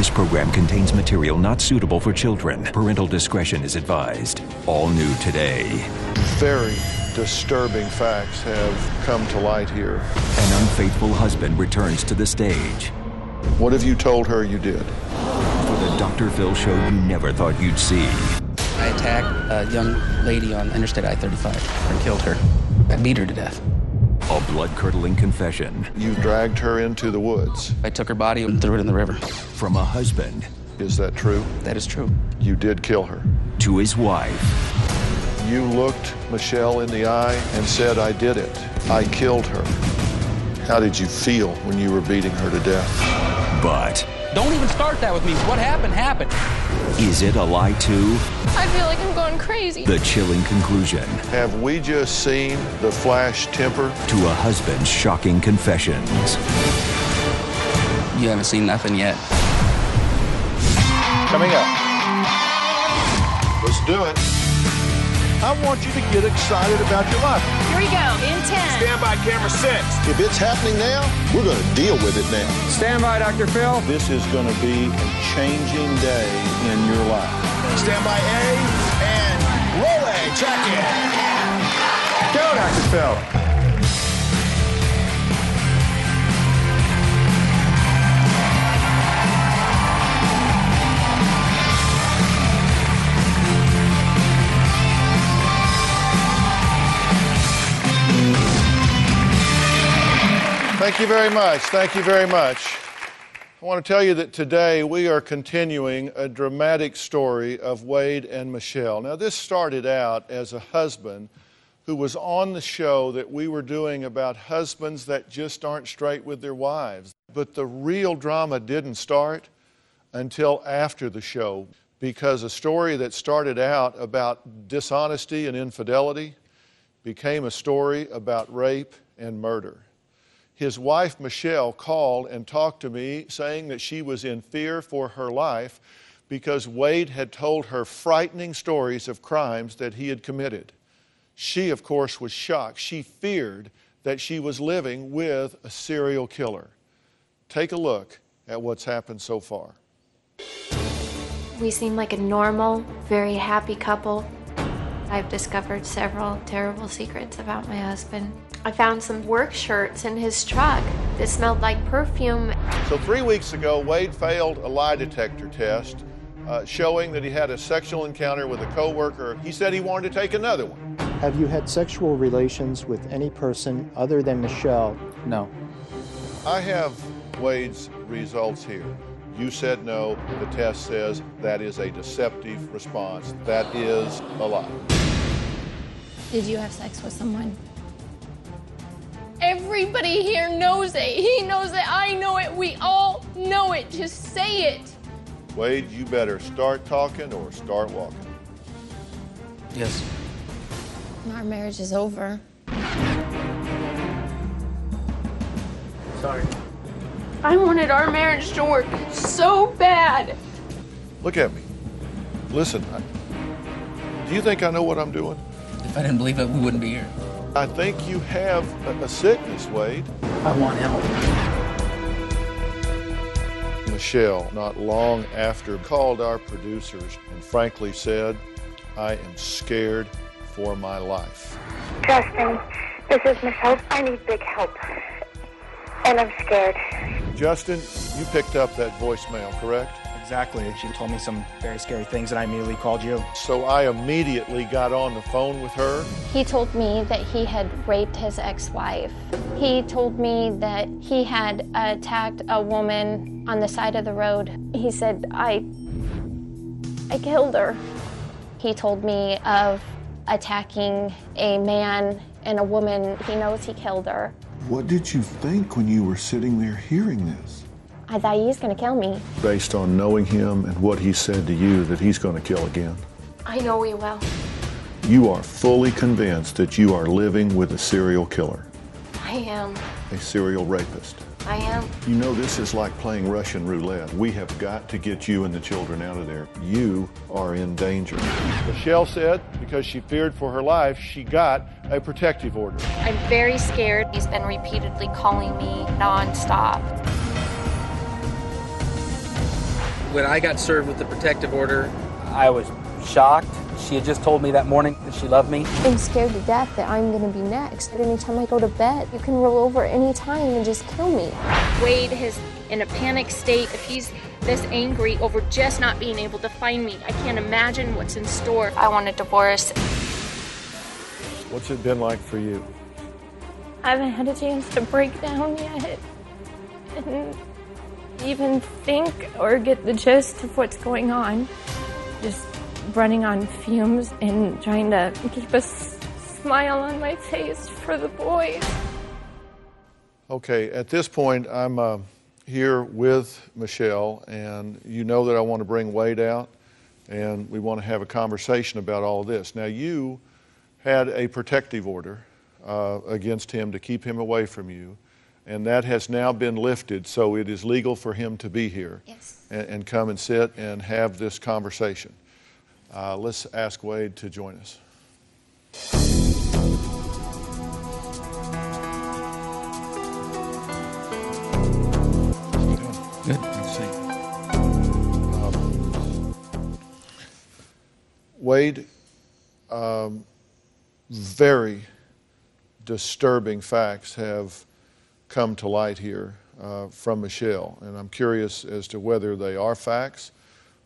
This program contains material not suitable for children. Parental discretion is advised. All new today. Very disturbing facts have come to light here. An unfaithful husband returns to the stage. What have you told her you did? For the Dr. Phil show you never thought you'd see. I attacked a young lady on Interstate I 35 and killed her. I beat her to death. A blood curdling confession. You dragged her into the woods. I took her body and threw it in the river. From a husband. Is that true? That is true. You did kill her. To his wife. You looked Michelle in the eye and said, I did it. I killed her. How did you feel when you were beating her to death? But. Don't even start that with me. What happened, happened. Is it a lie too? I feel like I'm going crazy. The chilling conclusion. Have we just seen the flash temper? To a husband's shocking confessions. You haven't seen nothing yet. Coming up. Let's do it. I want you to get excited about your life. Here we go, in 10. Stand by camera six. If it's happening now, we're going to deal with it now. Stand by, Dr. Phil. This is going to be a changing day in your life. Stand by A and roll A. Check it. Go, Dr. Phil. Thank you very much. Thank you very much. I want to tell you that today we are continuing a dramatic story of Wade and Michelle. Now, this started out as a husband who was on the show that we were doing about husbands that just aren't straight with their wives. But the real drama didn't start until after the show because a story that started out about dishonesty and infidelity became a story about rape and murder his wife Michelle called and talked to me saying that she was in fear for her life because Wade had told her frightening stories of crimes that he had committed. She, of course, was shocked. She feared that she was living with a serial killer. Take a look at what's happened so far. We seem like a normal, very happy couple. I've discovered several terrible secrets about my husband. I found some work shirts in his truck that smelled like perfume. So, three weeks ago, Wade failed a lie detector test uh, showing that he had a sexual encounter with a coworker. He said he wanted to take another one. Have you had sexual relations with any person other than Michelle? No. I have Wade's results here. You said no. The test says that is a deceptive response. That is a lie. Did you have sex with someone? Everybody here knows it. He knows it. I know it. We all know it. Just say it. Wade, you better start talking or start walking. Yes. Our marriage is over. Sorry. I wanted our marriage to work so bad. Look at me. Listen, I, do you think I know what I'm doing? If I didn't believe it, we wouldn't be here. I think you have a, a sickness, Wade. I want help. Michelle, not long after, called our producers and frankly said, I am scared for my life. Justin, this is Michelle. I need big help. And I'm scared. Justin, you picked up that voicemail, correct? Exactly. She told me some very scary things, and I immediately called you. So I immediately got on the phone with her. He told me that he had raped his ex wife. He told me that he had attacked a woman on the side of the road. He said, I. I killed her. He told me of attacking a man and a woman. He knows he killed her. What did you think when you were sitting there hearing this? I thought he was going to kill me. Based on knowing him and what he said to you, that he's going to kill again. I know he will. You are fully convinced that you are living with a serial killer, I am. a serial rapist. I am. You know, this is like playing Russian roulette. We have got to get you and the children out of there. You are in danger. Michelle said because she feared for her life, she got a protective order. I'm very scared. He's been repeatedly calling me nonstop. When I got served with the protective order, I was shocked. She had just told me that morning that she loved me. I'm scared to death that I'm going to be next. Anytime I go to bed, you can roll over any time and just kill me. Wade is in a panic state. If he's this angry over just not being able to find me, I can't imagine what's in store. I want a divorce. What's it been like for you? I haven't had a chance to break down yet and even think or get the gist of what's going on. Just running on fumes and trying to keep a smile on my face for the boys. Okay, at this point, I'm uh, here with Michelle, and you know that I want to bring Wade out, and we want to have a conversation about all of this. Now, you had a protective order uh, against him to keep him away from you, and that has now been lifted, so it is legal for him to be here Yes. and, and come and sit and have this conversation. Uh, let's ask Wade to join us. Good. Wade, um, very disturbing facts have come to light here uh, from Michelle, and I'm curious as to whether they are facts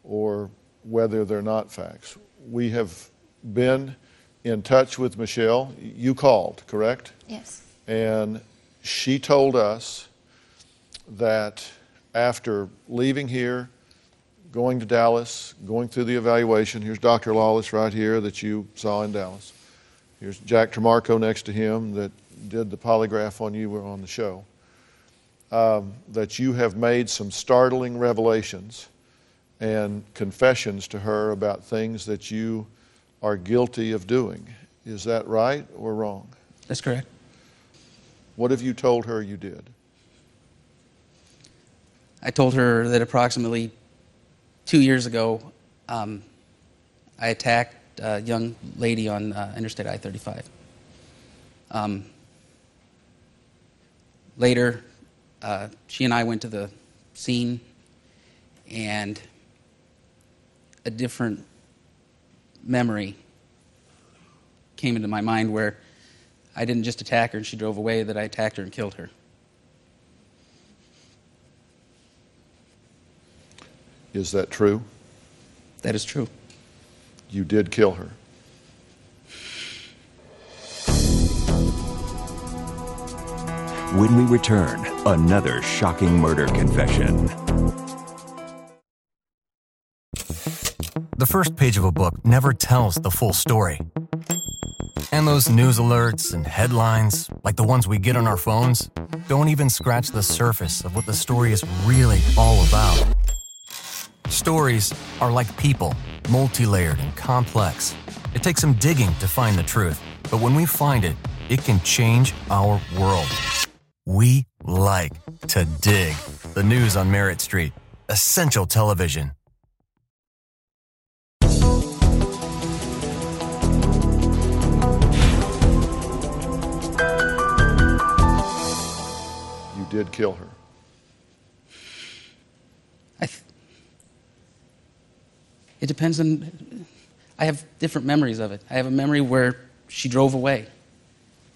or whether they're not facts. We have been in touch with Michelle. You called, correct? Yes. And she told us that after leaving here, going to Dallas, going through the evaluation, here's Dr. Lawless right here that you saw in Dallas. Here's Jack Trimarco next to him that did the polygraph on you were on the show. Um, that you have made some startling revelations and confessions to her about things that you are guilty of doing. Is that right or wrong? That's correct. What have you told her you did? I told her that approximately two years ago, um, I attacked a young lady on uh, Interstate I 35. Um, later, uh, she and I went to the scene, and a different memory came into my mind where I didn't just attack her and she drove away, that I attacked her and killed her. Is that true? That is true. You did kill her. When we return, another shocking murder confession. The first page of a book never tells the full story. And those news alerts and headlines, like the ones we get on our phones, don't even scratch the surface of what the story is really all about. Stories are like people, multi layered and complex. It takes some digging to find the truth, but when we find it, it can change our world. We like to dig. The news on Merit Street. Essential television. You did kill her. I th- it depends on. I have different memories of it. I have a memory where she drove away.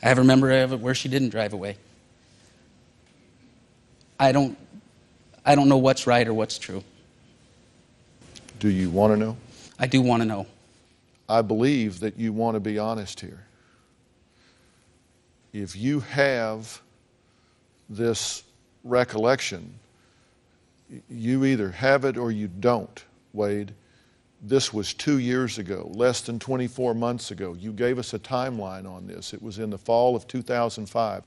I have a memory of it where she didn't drive away. I don't. I don't know what's right or what's true. Do you want to know? I do want to know. I believe that you want to be honest here. If you have this recollection, you either have it or you don't, Wade. This was two years ago, less than 24 months ago. You gave us a timeline on this. It was in the fall of 2005.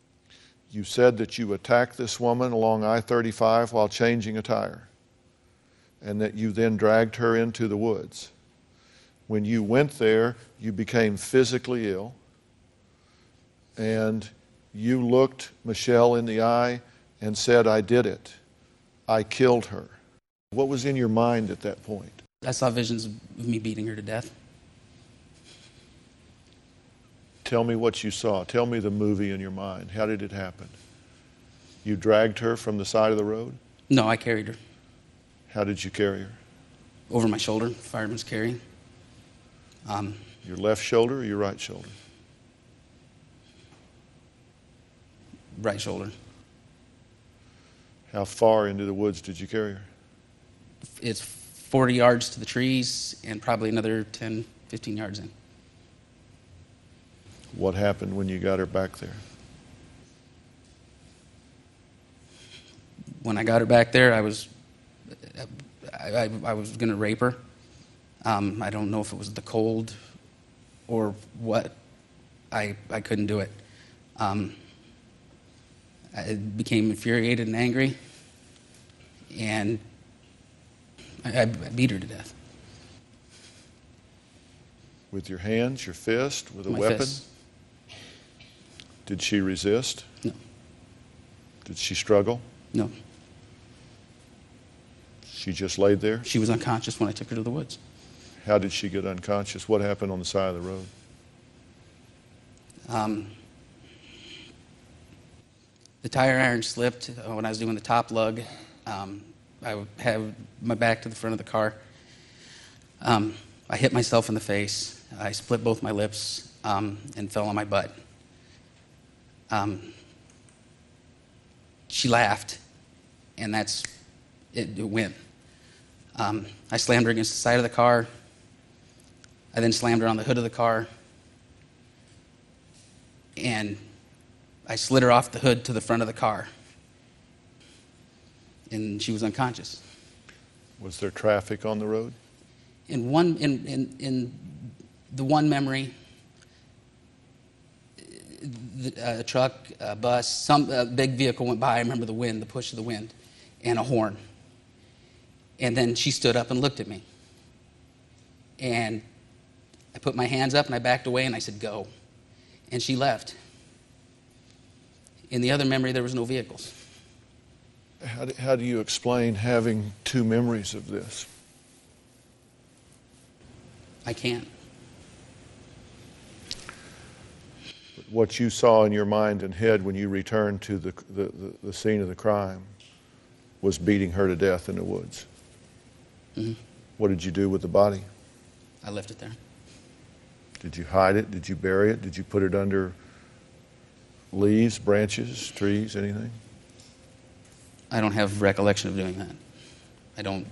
You said that you attacked this woman along I 35 while changing a tire, and that you then dragged her into the woods. When you went there, you became physically ill, and you looked Michelle in the eye and said, I did it. I killed her. What was in your mind at that point? I saw visions of me beating her to death. Tell me what you saw. Tell me the movie in your mind. How did it happen? You dragged her from the side of the road? No, I carried her. How did you carry her? Over my shoulder, fireman's carry. Um, your left shoulder or your right shoulder? Right shoulder. How far into the woods did you carry her? It's 40 yards to the trees and probably another 10, 15 yards in. What happened when you got her back there? When I got her back there, I was, I, I, I was going to rape her. Um, I don't know if it was the cold or what. I, I couldn't do it. Um, I became infuriated and angry, and I, I beat her to death. With your hands, your fist, with a My weapon? fist. Did she resist? No. Did she struggle? No. She just laid there? She was unconscious when I took her to the woods. How did she get unconscious? What happened on the side of the road? Um, the tire iron slipped uh, when I was doing the top lug. Um, I have my back to the front of the car. Um, I hit myself in the face. I split both my lips um, and fell on my butt. Um, she laughed, and that's it, it went. Um, I slammed her against the side of the car. I then slammed her on the hood of the car. And I slid her off the hood to the front of the car. And she was unconscious. Was there traffic on the road? In one, in, in, in the one memory, the, uh, a truck, a bus, some a big vehicle went by. I remember the wind, the push of the wind, and a horn. And then she stood up and looked at me. And I put my hands up and I backed away and I said, Go. And she left. In the other memory, there was no vehicles. How do, how do you explain having two memories of this? I can't. What you saw in your mind and head when you returned to the, the, the, scene of the crime was beating her to death in the woods. Mhm. What did you do with the body? I left it there. Did you hide it? Did you bury it? Did you put it under leaves, branches, trees, anything? I don't have recollection of doing that. I don't.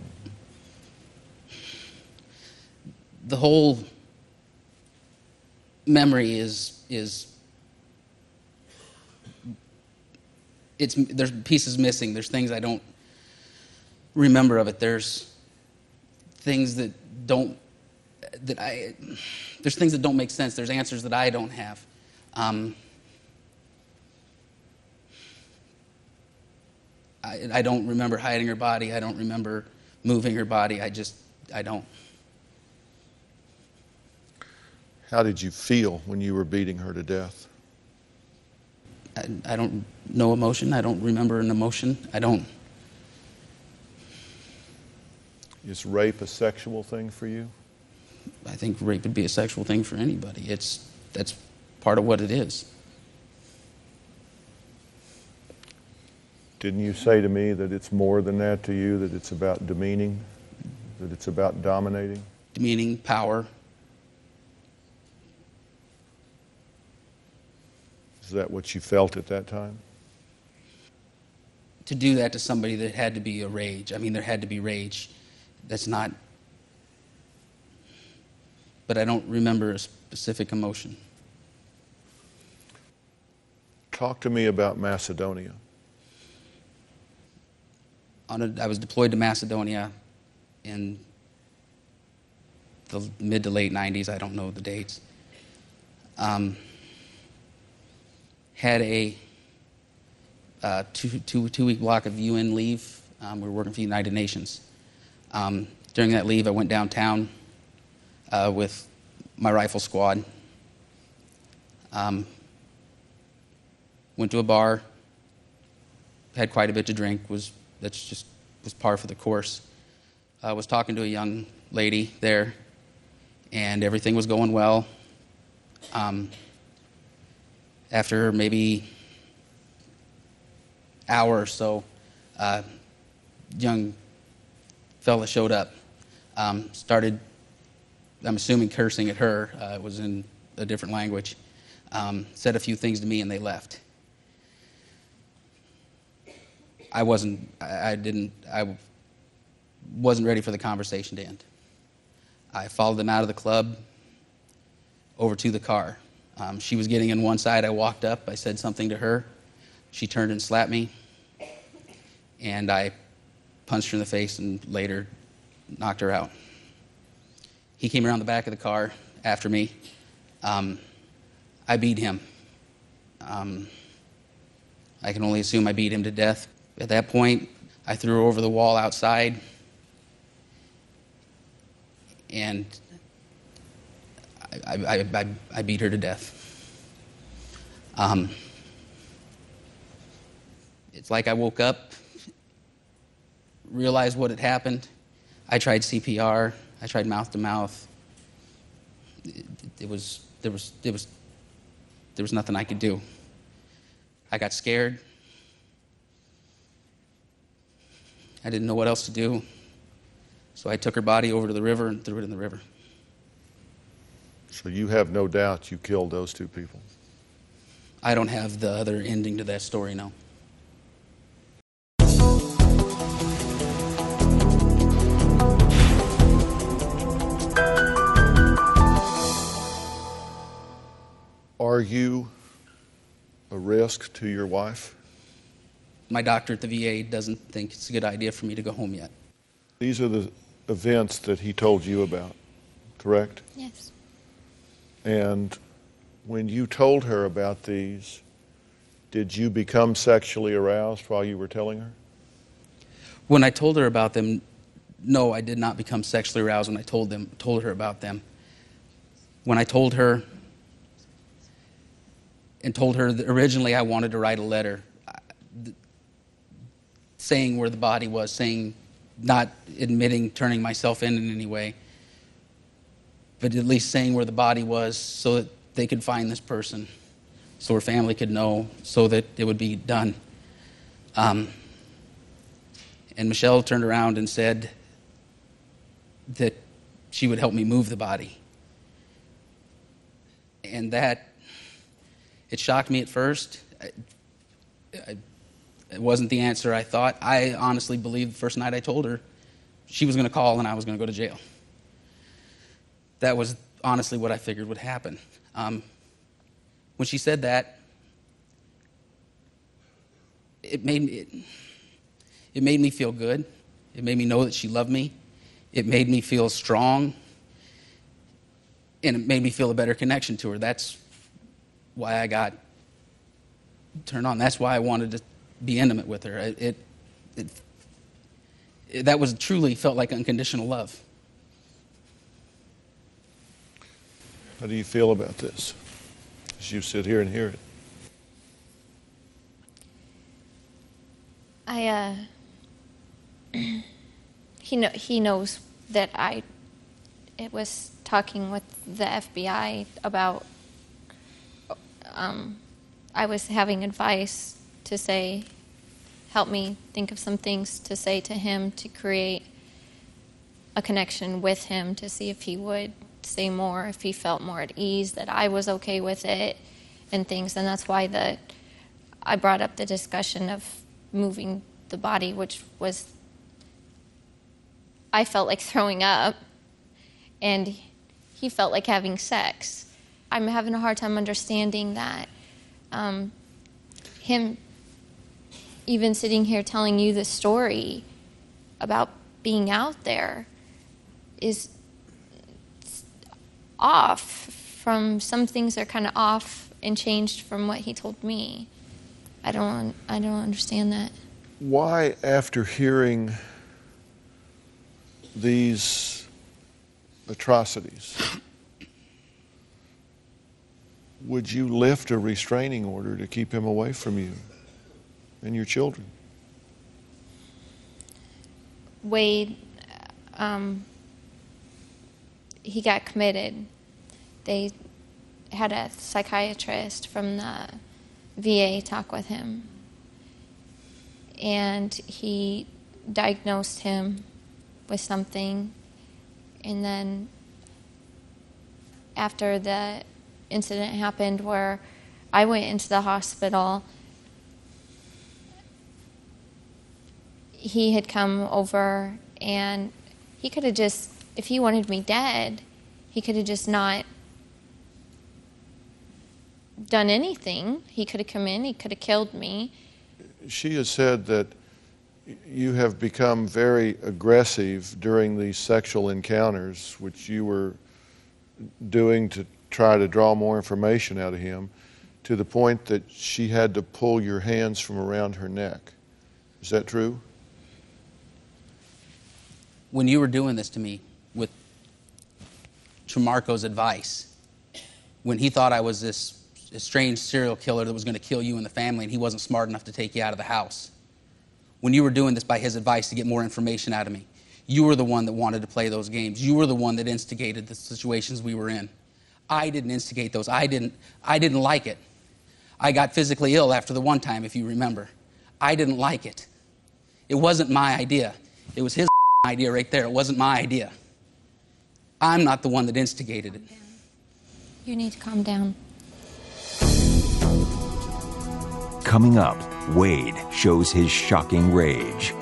The whole memory is is it's there's pieces missing. There's things I don't remember of it. There's things that don't that I there's things that don't make sense. There's answers that I don't have. Um, I, I don't remember hiding her body. I don't remember moving her body. I just I don't. How did you feel when you were beating her to death? I, I don't know emotion. I don't remember an emotion. I don't. Is rape a sexual thing for you? I think rape would be a sexual thing for anybody. It's that's part of what it is. Didn't you say to me that it's more than that to you, that it's about demeaning, that it's about dominating? Demeaning, power. Is that what you felt at that time? To do that to somebody, there had to be a rage. I mean, there had to be rage. That's not. But I don't remember a specific emotion. Talk to me about Macedonia. On a, I was deployed to Macedonia in the mid to late 90s. I don't know the dates. Um, had a uh, two, two, two week block of UN leave. Um, we were working for the United Nations. Um, during that leave, I went downtown uh, with my rifle squad. Um, went to a bar, had quite a bit to drink. Was that's just was par for the course. I was talking to a young lady there, and everything was going well. Um, after maybe hour or so, uh, young fella showed up, um, started, I'm assuming, cursing at her. Uh, it was in a different language. Um, said a few things to me, and they left. I wasn't, I, I didn't, I wasn't ready for the conversation to end. I followed them out of the club over to the car. Um, she was getting in one side. I walked up. I said something to her. She turned and slapped me. And I punched her in the face and later knocked her out. He came around the back of the car after me. Um, I beat him. Um, I can only assume I beat him to death. At that point, I threw her over the wall outside. And I, I, I, beat her to death. Um, it's like I woke up, realized what had happened. I tried CPR. I tried mouth to mouth. It was there was there was there was nothing I could do. I got scared. I didn't know what else to do. So I took her body over to the river and threw it in the river. So you have no doubt you killed those two people? I don't have the other ending to that story, no. Are you a risk to your wife? My doctor at the VA doesn't think it's a good idea for me to go home yet. These are the events that he told you about, correct? Yes. And when you told her about these, did you become sexually aroused while you were telling her? When I told her about them, no, I did not become sexually aroused when I told them told her about them. When I told her and told her that originally I wanted to write a letter saying where the body was, saying not admitting turning myself in in any way, but at least saying where the body was so that they could find this person, so her family could know, so that it would be done. Um, and Michelle turned around and said that she would help me move the body. And that, it shocked me at first. I, I, it wasn't the answer I thought. I honestly believed the first night I told her she was going to call and I was going to go to jail. That was honestly what I figured would happen. Um, when she said that, it made me, it, it made me feel good. It made me know that she loved me. It made me feel strong. And it made me feel a better connection to her. That's why I got turned on. That's why I wanted to be intimate with her. It, it, it, it, that was truly felt like unconditional love. How do you feel about this as you sit here and hear it? I, uh, he, know, he knows that I it was talking with the FBI about, um, I was having advice to say, help me think of some things to say to him to create a connection with him to see if he would say more, if he felt more at ease, that I was okay with it and things. And that's why the, I brought up the discussion of moving the body, which was, I felt like throwing up and he felt like having sex. I'm having a hard time understanding that um, him even sitting here telling you the story about being out there is off from some things are kind of off and changed from what he told me. I don't I don't understand that. Why after hearing these atrocities would you lift a restraining order to keep him away from you and your children? Wade, um, he got committed. They had a psychiatrist from the VA talk with him, and he diagnosed him with something. And then after the incident happened where I went into the hospital, he had come over and he could have just, if he wanted me dead, he could have just not done anything. He could have come in, he could have killed me. She has said that you have become very aggressive during these sexual encounters, which you were doing to try to draw more information out of him, to the point that she had to pull your hands from around her neck. Is that true? When you were doing this to me with Marco's advice, when he thought I was this strange serial killer that was going to kill you and the family, and he wasn't smart enough to take you out of the house, when you were doing this by his advice to get more information out of me, you were the one that wanted to play those games. You were the one that instigated the situations we were in. I didn't instigate those. I didn't, I didn't like it. I got physically ill after the one time, if you remember. I didn't like it. It wasn't my idea. It was his idea right there. It wasn't my idea. I'm not the one that instigated it. You need to calm down. Coming up, Wade shows his shocking rage.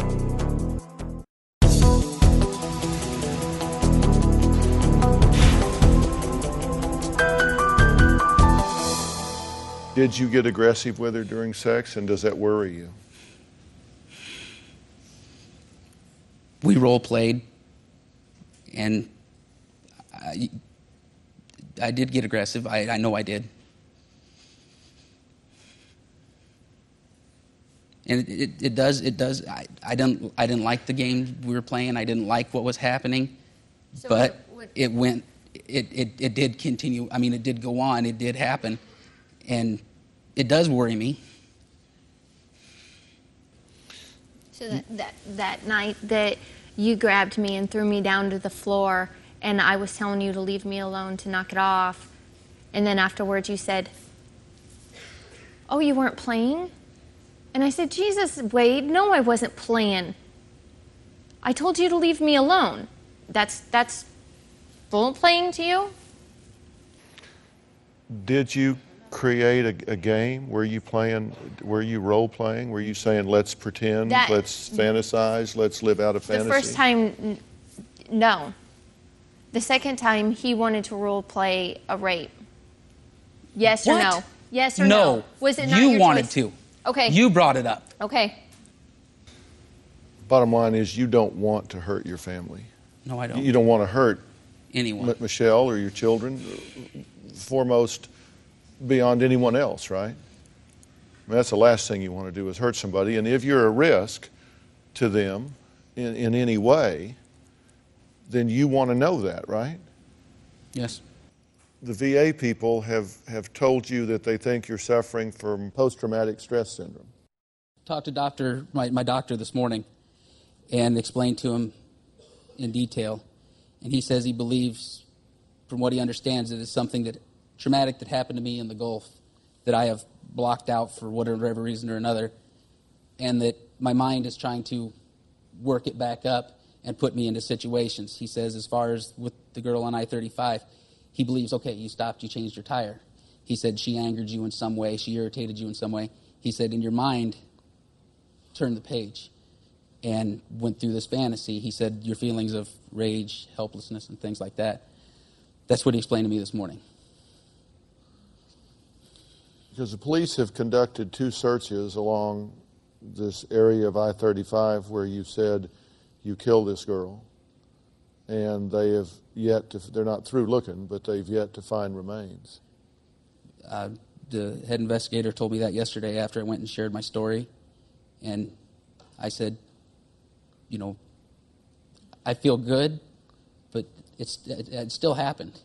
Did you get aggressive with her during sex, and does that worry you? We role played, and I, I did get aggressive. I, I know I did. and it, it, does it does I, I didn't I didn't like the game we were playing. I didn't like what was happening. So but what, what, it went it, it it did continue. I mean it did go on. It did happen. And it does worry me. So that that, that night that you grabbed me and threw me down to the floor and I was telling you to leave me alone to knock it off and then afterwards you said oh you weren't playing and I said, Jesus, Wade, no, I wasn't playing. I told you to leave me alone. That's, that's role playing to you? Did you create a, a, game? Were you playing, were you role playing? Were you saying, let's pretend, that, let's fantasize, let's live out a fantasy? The first time, no. The second time, he wanted to role play a rape. Yes or what? no? Yes or no? no? Was it not you your wanted choice? to? Okay. You brought it up. Okay. Bottom line is, you don't want to hurt your family. No, I don't. You don't want to hurt anyone, M- Michelle or your children, foremost beyond anyone else, right? I mean, that's the last thing you want to do is hurt somebody. And if you're a risk to them in, in any way, then you want to know that, right? Yes the VA people have, have told you that they think you're suffering from post traumatic stress syndrome. Talked to doctor, my, my doctor this morning and explained to him in detail. And he says he believes, from what he understands, that it's something that traumatic that happened to me in the Gulf that I have blocked out for whatever reason or another, and that my mind is trying to work it back up and put me into situations. He says, as far as with the girl on I 35, he believes, okay, you stopped, you changed your tire. He said she angered you in some way, she irritated you in some way. He said, in your mind, turn the page and went through this fantasy. He said, your feelings of rage, helplessness, and things like that. That's what he explained to me this morning. Because the police have conducted two searches along this area of I 35 where you said you killed this girl and they have yet to, they're not through looking, but they've yet to find remains. Uh, the head investigator told me that yesterday after I went and shared my story. And I said, you know, I feel good, but it's, it, it still happened.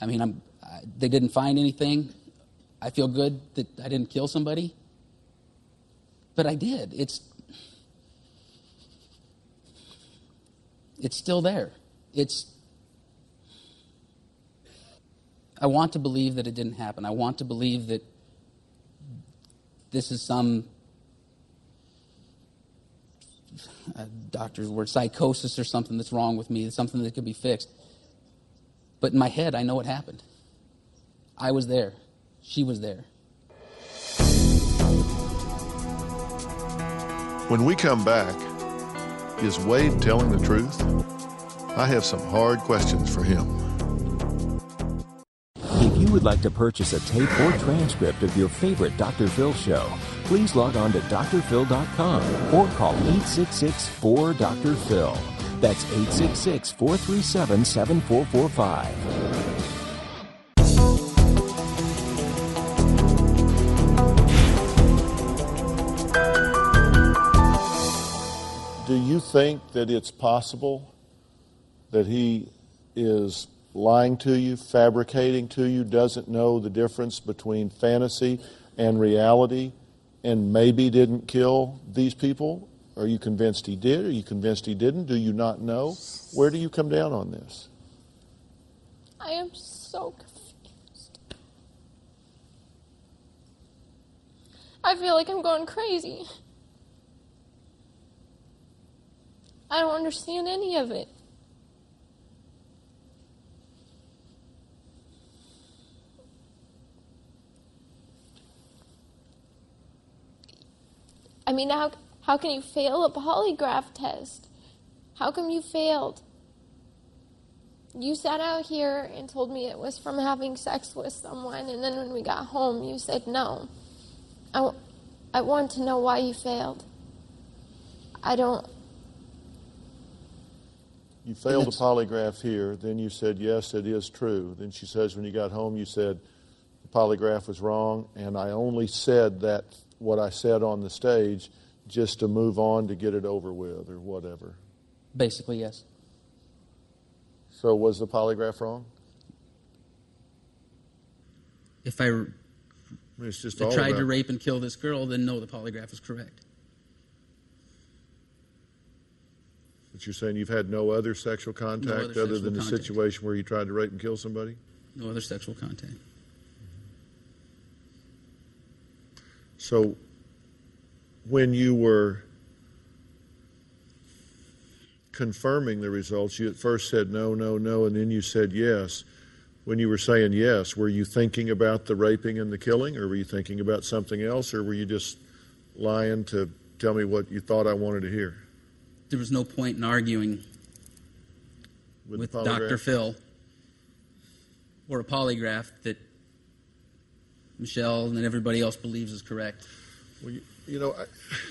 I mean, I'm, I, they didn't find anything. I feel good that I didn't kill somebody, but I did. It's It's still there. It's. I want to believe that it didn't happen. I want to believe that this is some. uh, doctor's word, psychosis or something that's wrong with me, something that could be fixed. But in my head, I know what happened. I was there. She was there. When we come back, is Wade telling the truth? I have some hard questions for him. If you would like to purchase a tape or transcript of your favorite Dr. Phil show, please log on to drphil.com or call 866 4 Dr. Phil. That's 866 437 7445. Do you think that it's possible that he is lying to you, fabricating to you, doesn't know the difference between fantasy and reality, and maybe didn't kill these people? Are you convinced he did? Are you convinced he didn't? Do you not know? Where do you come down on this? I am so confused. I feel like I'm going crazy. I don't understand any of it. I mean, how, how can you fail a polygraph test? How come you failed? You sat out here and told me it was from having sex with someone, and then when we got home, you said no. I, I want to know why you failed. I don't. You failed a polygraph here, then you said, yes, it is true. Then she says, when you got home, you said the polygraph was wrong, and I only said that, what I said on the stage, just to move on to get it over with or whatever. Basically, yes. So was the polygraph wrong? If I r- I mean, it's just I all tried about- to rape and kill this girl, then no, the polygraph is correct. But you're saying you've had no other sexual contact other other sexual than the contact. situation where you tried to rape and kill somebody? No other sexual contact. So when you were confirming the results, you at first said no, no, no, and then you said yes. When you were saying yes, were you thinking about the raping and the killing, or were you thinking about something else, or were you just lying to tell me what you thought I wanted to hear? There was no point in arguing With, with Dr. Phil or a polygraph that Michelle and everybody else believes is correct. Well, you, you know, I,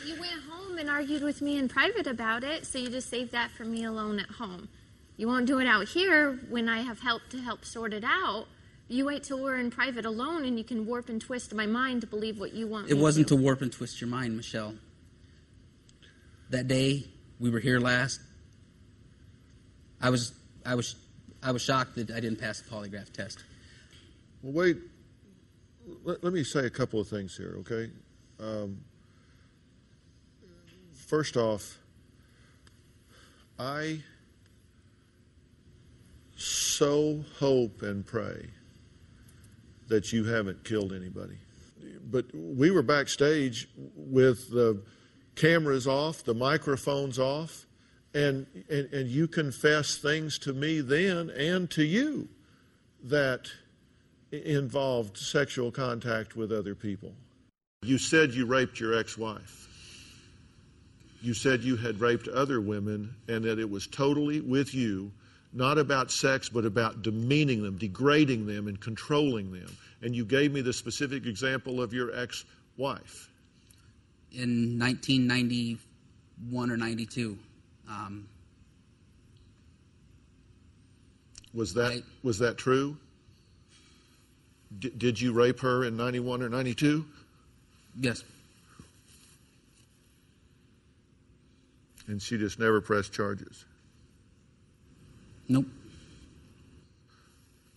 You went home and argued with me in private about it, so you just saved that for me alone at home. You won't do it out here when I have help to help sort it out. You wait till we're in private alone and you can warp and twist my mind to believe what you want It me wasn't to. to warp and twist your mind, Michelle. That day we were here last, I was I was I was shocked that I didn't pass the polygraph test. Well, wait. Let, let me say a couple of things here, okay? Um, first off, I so hope and pray that you haven't killed anybody. But we were backstage with the cameras off, the microphones off, and, and, and you confess things to me then and to you that involved sexual contact with other people. You said you raped your ex wife. You said you had raped other women and that it was totally with you, not about sex, but about demeaning them, degrading them, and controlling them. And you gave me the specific example of your ex wife. In 1991 or 92, um, Was that, was that true? D- did you rape her in 91 or 92? yes, And she just never pressed charges. nope.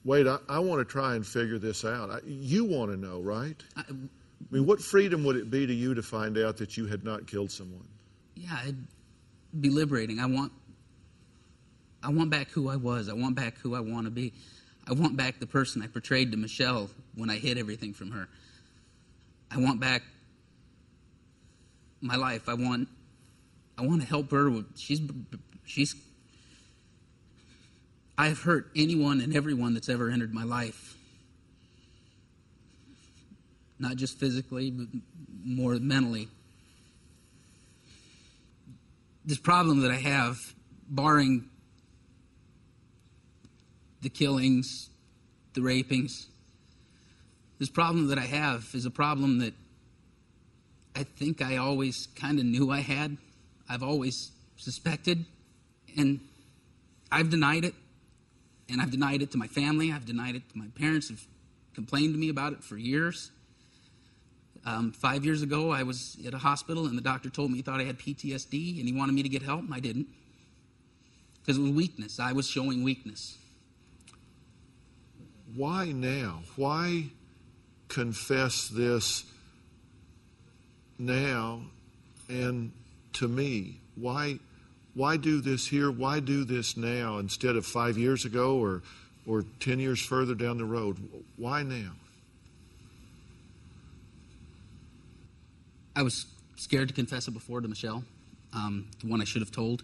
Wait, I, I want to try and figure this out. I, you want to know, right? I, I mean, what freedom would it be to you to find out that you had not killed someone? yeah, it'd be liberating. I want, I want back who I was. I want back who I want to be. I want back the person I portrayed to Michelle when I hid everything from her. I want back my life. I want, I want to help her. She's she's. I've hurt anyone and everyone that's ever entered my life. Not just physically, but more mentally. This problem that I have, barring the killings, the rapings, this problem that I have is a problem that I think I always kind of knew I had. I've always suspected, and I've denied it. And I've denied it to my family. I've denied it to my parents. Have complained to me about it for years. Um, five years ago, I was at a hospital, and the doctor told me he thought I had PTSD, and he wanted me to get help, and I didn't because it was weakness. I was showing weakness. Why now? Why confess this now and to me? Why, why do this here? Why do this now instead of five years ago or, or 10 years further down the road? Why now? I was scared to confess it before to Michelle, um, the one I should have told.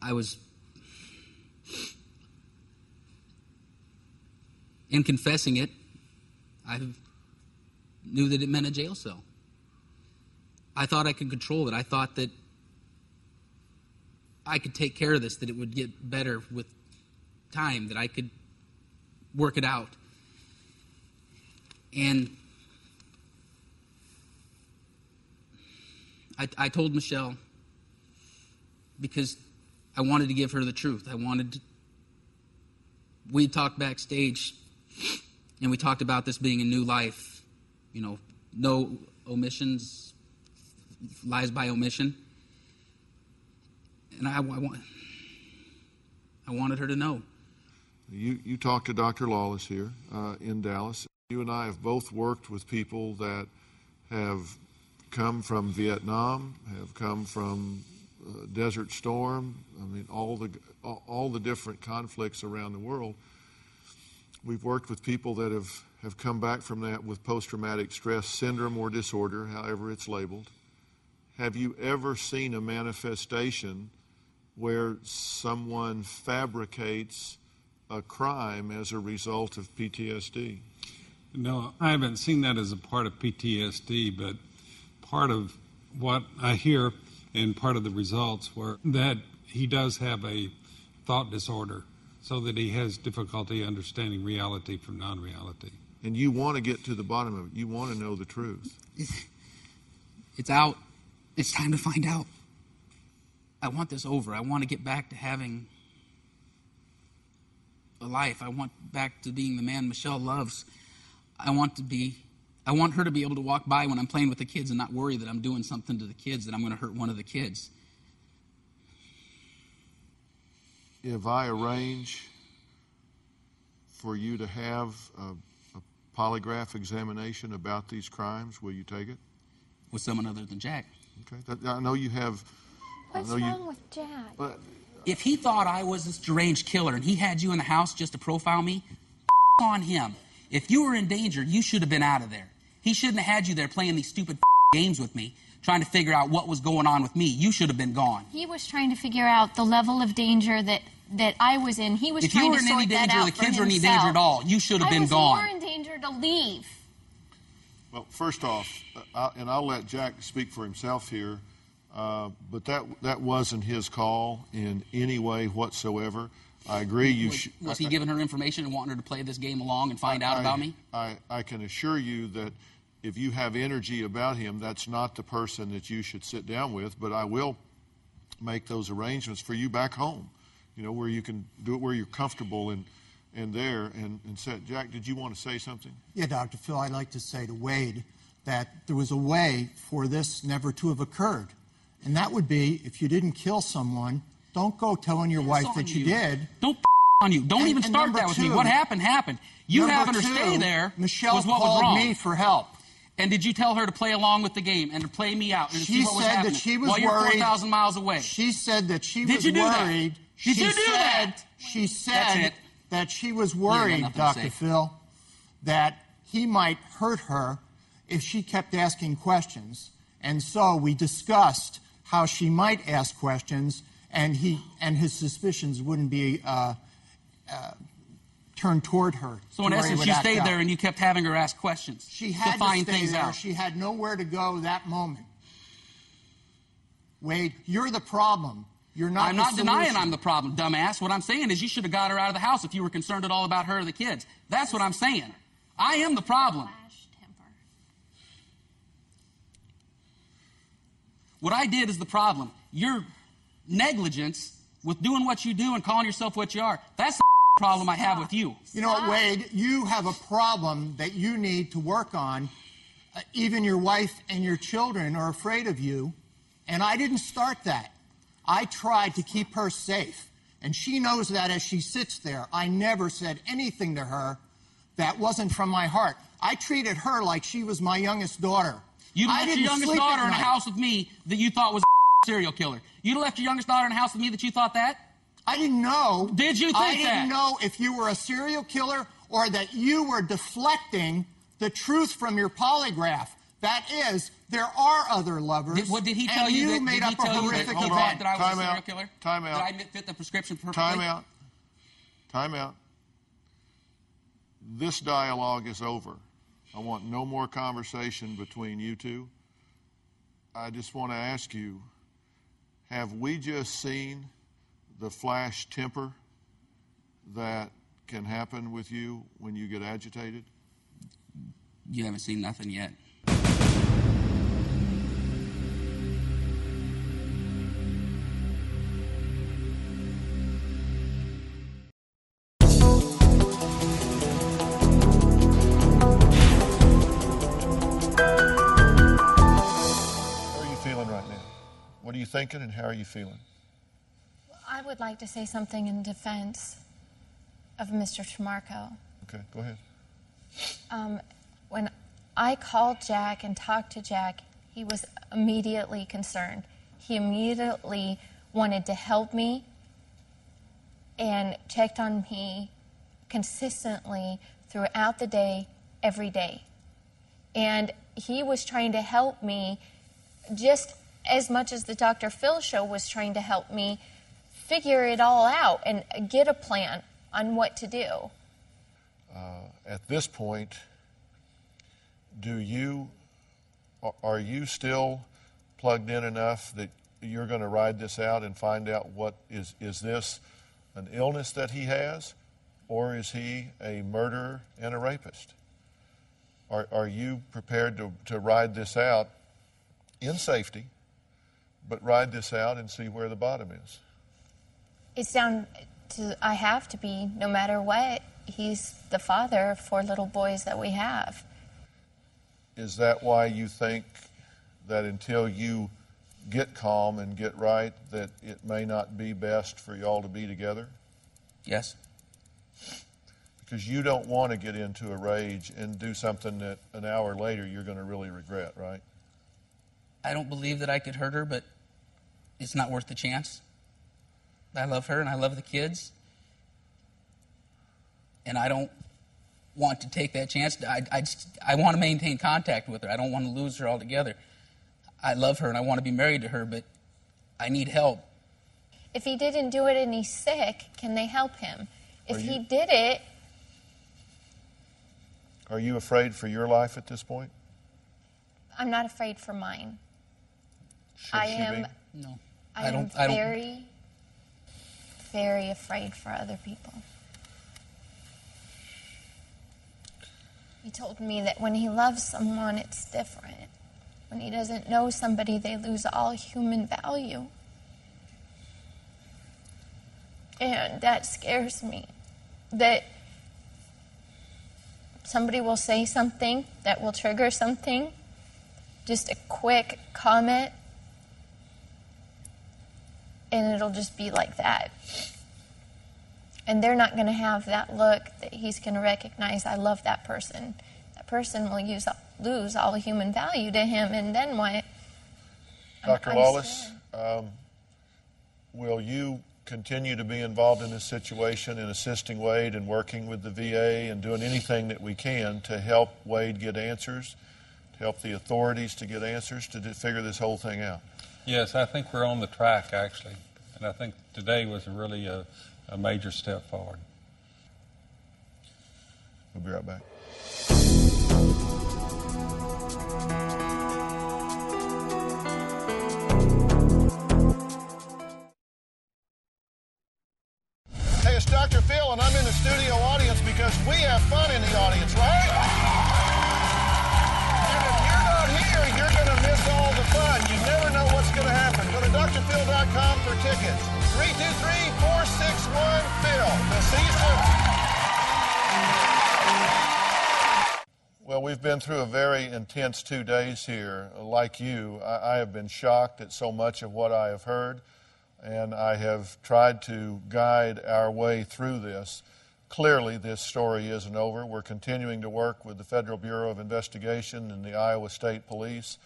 I was. In confessing it, I knew that it meant a jail cell. I thought I could control it. I thought that I could take care of this, that it would get better with time, that I could work it out. And I, I told Michelle because I wanted to give her the truth. I wanted to. We talked backstage and we talked about this being a new life, you know, no omissions, lies by omission. And I, I, want, I wanted her to know. You, you talked to Dr. Lawless here uh, in Dallas. You and I have both worked with people that have come from Vietnam, have come from uh, Desert Storm. I mean, all the all the different conflicts around the world. We've worked with people that have, have come back from that with post traumatic stress syndrome or disorder, however it's labeled. Have you ever seen a manifestation where someone fabricates a crime as a result of PTSD? No, I haven't seen that as a part of PTSD, but part of what I hear and part of the results were that he does have a thought disorder so that he has difficulty understanding reality from non reality. And you want to get to the bottom of it. You want to know the truth. It's out. It's time to find out. I want this over. I want to get back to having a life. I want back to being the man Michelle loves. I want to be I want her to be able to walk by when I'm playing with the kids and not worry that I'm doing something to the kids that I'm going to hurt one of the kids. If I arrange for you to have a, a polygraph examination about these crimes, will you take it? With someone other than Jack. Okay. That, I know you have. What's wrong you, with Jack? But If he thought I was this deranged killer and he had you in the house just to profile me, on him. If you were in danger, you should have been out of there. He shouldn't have had you there playing these stupid games with me, trying to figure out what was going on with me. You should have been gone. He was trying to figure out the level of danger that that I was in. He was if trying you were to in sort any danger, the kids were in any danger at all, you should have I been was gone. more in danger to leave. Well, first off, uh, I, and I'll let Jack speak for himself here, uh, but that that wasn't his call in any way whatsoever. I agree. You was, sh- was he giving her information and wanting her to play this game along and find out I- about me? I, I can assure you that if you have energy about him, that's not the person that you should sit down with. But I will make those arrangements for you back home, you know, where you can do it where you're comfortable and and there and, and set. Jack, did you want to say something? Yeah, Dr. Phil, I'd like to say to Wade that there was a way for this never to have occurred. And that would be if you didn't kill someone, don't go telling your wife that you, you. did. Don't on you. Don't And- even and start that with me. What happened happened. You Number having her stay there Michelle was what was called wrong. me for help. And did you tell her to play along with the game and to play me out and She see what was said happening that she was while you're worried. 4,000 miles away? She said that she Did was you do that? worried. Did she you do said, that? She said that she was worried, Dr. Phil, that he might hurt her if she kept asking questions. And so we discussed how she might ask questions, and he and his suspicions wouldn't be uh, uh, turned toward her. So in to where he essence, you stayed out. there and you kept having her ask questions She had to find to stay things there. out. She had nowhere to go that moment. Wade, you're the problem. You're not. I'm not denying. I'm the problem, dumbass. What I'm saying is you should have got her out of the house if you were concerned at all about her or the kids. That's what I'm saying. I am the problem. What I did is the problem. Your negligence with doing what you do and calling yourself what you are, that's problem I have with you. You know what, Wade? You have a problem that you need to work on. Uh, even your wife and your children are afraid of you. And I didn't start that. I tried to keep her safe. And she knows that as she sits there. I never said anything to her that wasn't from my heart. I treated her like she was my youngest daughter. You I left your youngest daughter in a house with me that you thought was a serial killer. You left your youngest daughter in a house with me that you thought that? I didn't know. Did you think I didn't that? know if you were a serial killer or that you were deflecting the truth from your polygraph. That is, there are other lovers. Did, what did he and tell you? you that, made up a tell that, horrific event. thought that I was Time a serial out. killer? Time out. Did I fit the prescription perfectly? Time out. Time out. This dialogue is over. I want no more conversation between you two. I just want to ask you have we just seen the flash temper that can happen with you when you get agitated? You haven't seen nothing yet. How are you feeling right now? What are you thinking and how are you feeling? I would like to say something in defense of Mr. Trimarco. Okay, go ahead. Um, when I called Jack and talked to Jack, he was immediately concerned. He immediately wanted to help me and checked on me consistently throughout the day, every day. And he was trying to help me just as much as the Dr. Phil show was trying to help me figure it all out and get a plan on what to do. Uh, at this point, do you are- you still plugged in enough that you're going to ride this out and find out what is is this an illness that he has, or is he a murderer and a rapist? Are are you prepared to to ride this out in safety, but ride this out and see where the bottom is? It's down to I have to be no matter what. He's the father of four little boys that we have. Is that why you think that until you get calm and get right, that it may not be best for y'all to be together? Yes. Because you don't want to get into a rage and do something that an hour later you're going to really regret, right? I don't believe that I could hurt her, but it's not worth the chance. I love her and I love the kids. And I don't want to take that chance. I, I, just, I want to maintain contact with her. I don't want to lose her altogether. I love her and I want to be married to her, but I need help. If he didn't do it and he's sick, can they help him? If Are he did it, Are you afraid for your life at this point? I'm not afraid for mine. Should I she am. be? No. I, I am don't- I don't- very, very afraid for other people. He told me that when he loves someone, it's different. When he doesn't know somebody, they lose all human value. And that scares me. That somebody will say something that will trigger something, just a quick comment, and it'll just be like that. And they're not going to have that look that he's going to recognize, I love that person. That person will use, lose all human value to him, and then what? I'm Lawless, um, will you continue to be involved in this situation in assisting Wade and working with the VA and doing anything that we can to help Wade get answers, to help the authorities to get answers, to figure this whole thing out? Yes, I think we're on the track, actually. And I think today was really a, a major step forward. We'll be right back. Hey, it's Dr. Phil, and I'm in the studio audience because we have fun in the we've been through a very intense two days here. Like you, I, I have been shocked at so much of what I have heard and I have tried to guide our way through this. Clearly, this story isn't over. We're continuing to work with the Federal Bureau of Investigation and the Iowa State Police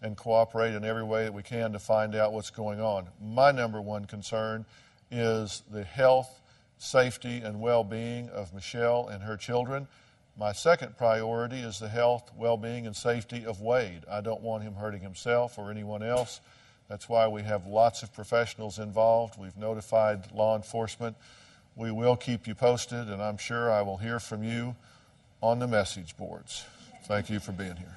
and cooperate in every way that we can to find out what's going on. My number one concern is the health, safety, and well being of Michelle and her children. My second priority is the health, well being, and safety of Wade. I don't want him hurting himself or anyone else. That's why we have lots of professionals involved. We've notified law enforcement. We will keep you posted, and I'm sure I will hear from you on the message boards. Thank you for being here.